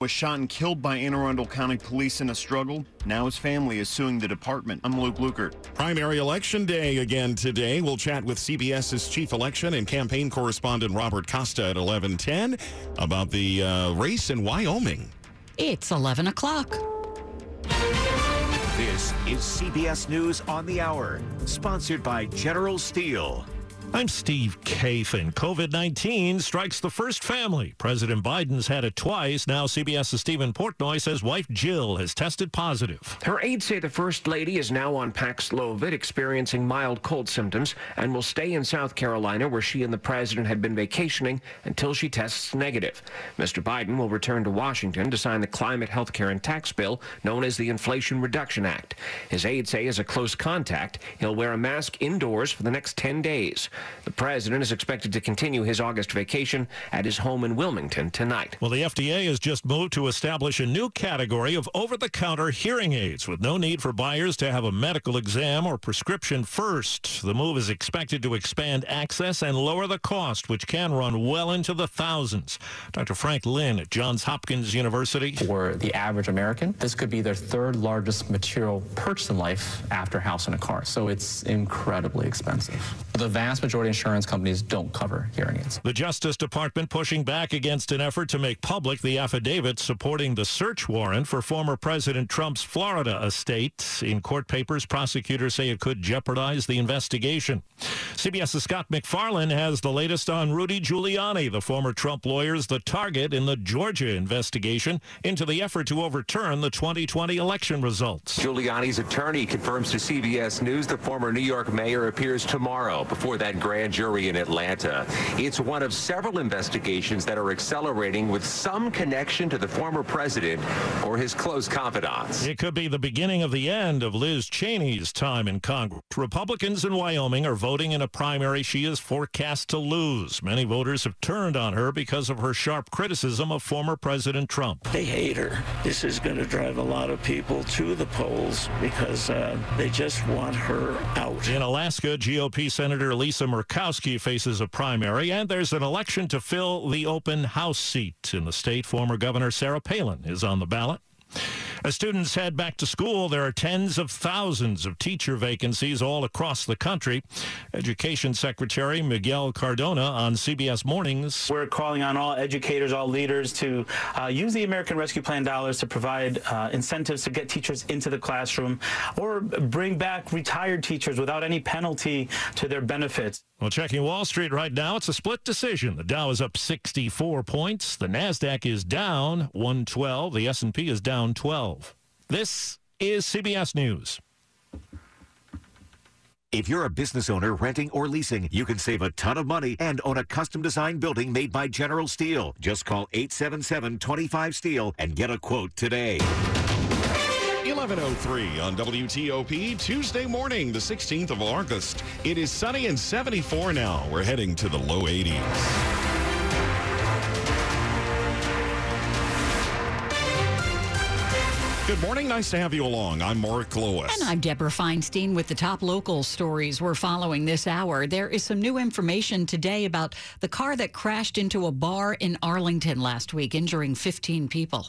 was shot and killed by Anne Arundel County Police in a struggle. Now his family is suing the department. I'm Luke Lukert. Primary election day again today. We'll chat with CBS's chief election and campaign correspondent Robert Costa at 11:10 about the uh, race in Wyoming. It's 11 o'clock. This is CBS News on the Hour, sponsored by General Steel. I'm Steve Kathan. COVID 19 strikes the first family. President Biden's had it twice. Now, CBS's Stephen Portnoy says wife Jill has tested positive. Her aides say the First Lady is now on Paxlovid, experiencing mild cold symptoms, and will stay in South Carolina, where she and the president had been vacationing, until she tests negative. Mr. Biden will return to Washington to sign the climate, health care, and tax bill known as the Inflation Reduction Act. His aides say, as a close contact, he'll wear a mask indoors for the next 10 days. The president is expected to continue his August vacation at his home in Wilmington tonight. Well, the FDA has just moved to establish a new category of over the counter hearing aids with no need for buyers to have a medical exam or prescription first. The move is expected to expand access and lower the cost, which can run well into the thousands. Dr. Frank Lin at Johns Hopkins University. For the average American, this could be their third largest material purchase in life after house and a car. So it's incredibly expensive. The vast majority majority insurance companies don't cover hearing aids. The Justice Department pushing back against an effort to make public the affidavit supporting the search warrant for former President Trump's Florida estate. In court papers, prosecutors say it could jeopardize the investigation. CBS's Scott MacFarlane has the latest on Rudy Giuliani, the former Trump lawyer's the target in the Georgia investigation into the effort to overturn the 2020 election results. Giuliani's attorney confirms to CBS News the former New York mayor appears tomorrow before that grand jury in Atlanta. It's one of several investigations that are accelerating with some connection to the former president or his close confidants. It could be the beginning of the end of Liz Cheney's time in Congress. Republicans in Wyoming are voting in a primary she is forecast to lose. Many voters have turned on her because of her sharp criticism of former President Trump. They hate her. This is going to drive a lot of people to the polls because uh, they just want her out. In Alaska, GOP Senator Lisa Murkowski faces a primary, and there's an election to fill the open House seat in the state. Former Governor Sarah Palin is on the ballot. As students head back to school, there are tens of thousands of teacher vacancies all across the country. Education Secretary Miguel Cardona on CBS Mornings. We're calling on all educators, all leaders to uh, use the American Rescue Plan dollars to provide uh, incentives to get teachers into the classroom or bring back retired teachers without any penalty to their benefits. Well, checking Wall Street right now, it's a split decision. The Dow is up 64 points. The Nasdaq is down 112. The S&P is down 12. This is CBS News. If you're a business owner renting or leasing, you can save a ton of money and own a custom designed building made by General Steel. Just call 877 25 Steel and get a quote today. 1103 on WTOP, Tuesday morning, the 16th of August. It is sunny and 74 now. We're heading to the low 80s. Good morning. Nice to have you along. I'm Mark Lewis. And I'm Deborah Feinstein with the top local stories we're following this hour. There is some new information today about the car that crashed into a bar in Arlington last week, injuring 15 people.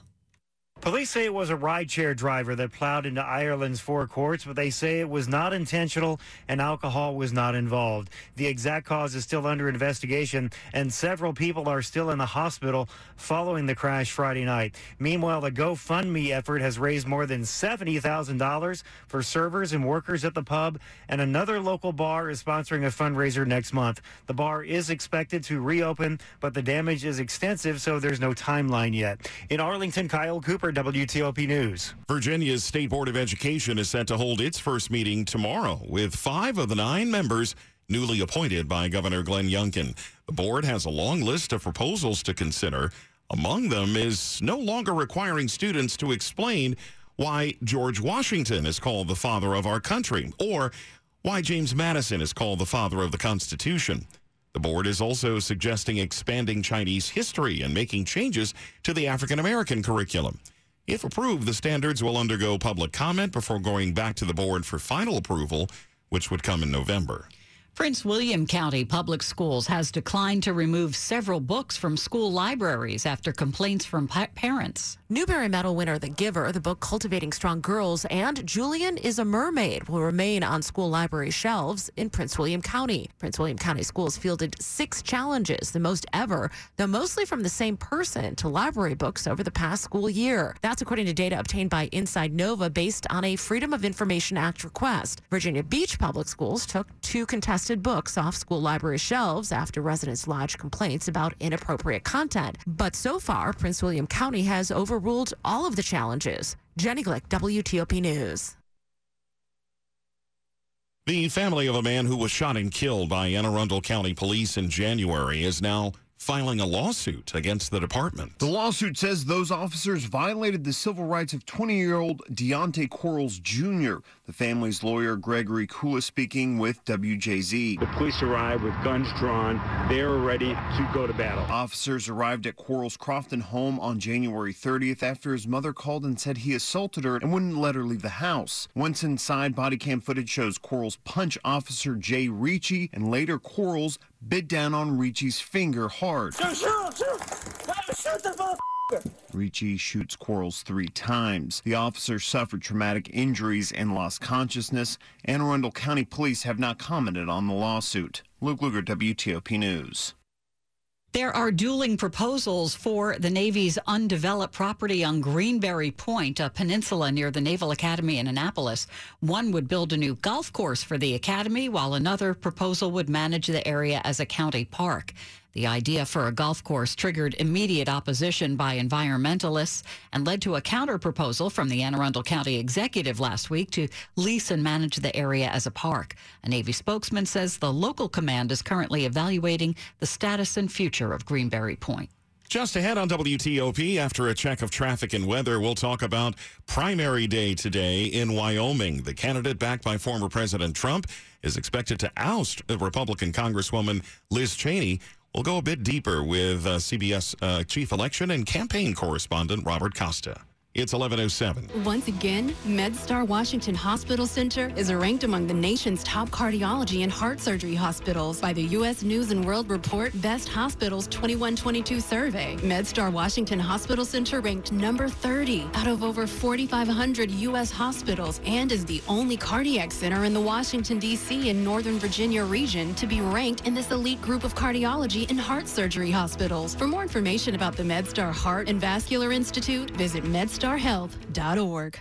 Police say it was a rideshare driver that plowed into Ireland's four courts, but they say it was not intentional and alcohol was not involved. The exact cause is still under investigation, and several people are still in the hospital following the crash Friday night. Meanwhile, the GoFundMe effort has raised more than $70,000 for servers and workers at the pub, and another local bar is sponsoring a fundraiser next month. The bar is expected to reopen, but the damage is extensive, so there's no timeline yet. In Arlington, Kyle Cooper for WTOP News. Virginia's State Board of Education is set to hold its first meeting tomorrow with five of the nine members newly appointed by Governor Glenn Youngkin. The board has a long list of proposals to consider. Among them is no longer requiring students to explain why George Washington is called the father of our country or why James Madison is called the father of the Constitution. The board is also suggesting expanding Chinese history and making changes to the African American curriculum. If approved, the standards will undergo public comment before going back to the board for final approval, which would come in November. Prince William County Public Schools has declined to remove several books from school libraries after complaints from pa- parents. Newbery Medal winner The Giver, the book Cultivating Strong Girls, and Julian is a Mermaid will remain on school library shelves in Prince William County. Prince William County schools fielded six challenges, the most ever, though mostly from the same person to library books over the past school year. That's according to data obtained by Inside Nova based on a Freedom of Information Act request. Virginia Beach Public Schools took two contested books off school library shelves after residents lodged complaints about inappropriate content. But so far, Prince William County has overruled all of the challenges. Jenny Glick, WTOP News. The family of a man who was shot and killed by Anne Arundel County Police in January is now filing a lawsuit against the department. The lawsuit says those officers violated the civil rights of 20 year old Deontay Quarles Jr. The family's lawyer, Gregory Kula, speaking with WJZ. The police arrived with guns drawn. They are ready to go to battle. Officers arrived at Quarles' Crofton home on January 30th after his mother called and said he assaulted her and wouldn't let her leave the house. Once inside, body cam footage shows Quarles punch Officer Jay Ricci and later Quarles bit down on Ricci's finger hard. Shoot, shoot, shoot! Shoot the Ricci shoots Quarles three times. The officer suffered traumatic injuries and lost consciousness. Anne Arundel County Police have not commented on the lawsuit. Luke Lukert, WTOP News. There are dueling proposals for the Navy's undeveloped property on Greenberry Point, a peninsula near the Naval Academy in Annapolis. One would build a new golf course for the Academy, while another proposal would manage the area as a county park. The idea for a golf course triggered immediate opposition by environmentalists and led to a counterproposal from the Anne Arundel County Executive last week to lease and manage the area as a park. A Navy spokesman says the local command is currently evaluating the status and future of Greenberry Point. Just ahead on WTOP, after a check of traffic and weather, we'll talk about primary day today in Wyoming. The candidate backed by former President Trump is expected to oust Republican Congresswoman Liz Cheney. We'll go a bit deeper with uh, CBS uh, chief election and campaign correspondent Robert Costa. It's 1107. Once again, MedStar Washington Hospital Center is ranked among the nation's top cardiology and heart surgery hospitals by the U.S. News and World Report Best Hospitals 2122 survey. MedStar Washington Hospital Center ranked number 30 out of over 4,500 U.S. hospitals and is the only cardiac center in the Washington, D.C. and Northern Virginia region to be ranked in this elite group of cardiology and heart surgery hospitals. For more information about the MedStar Heart and Vascular Institute, visit MedStar starhealth.org.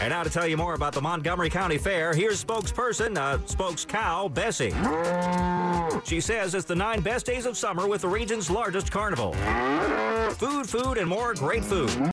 And now to tell you more about the Montgomery County Fair, here's spokesperson, uh, spokes cow, Bessie. She says it's the nine best days of summer with the region's largest carnival. Food, food, and more great food.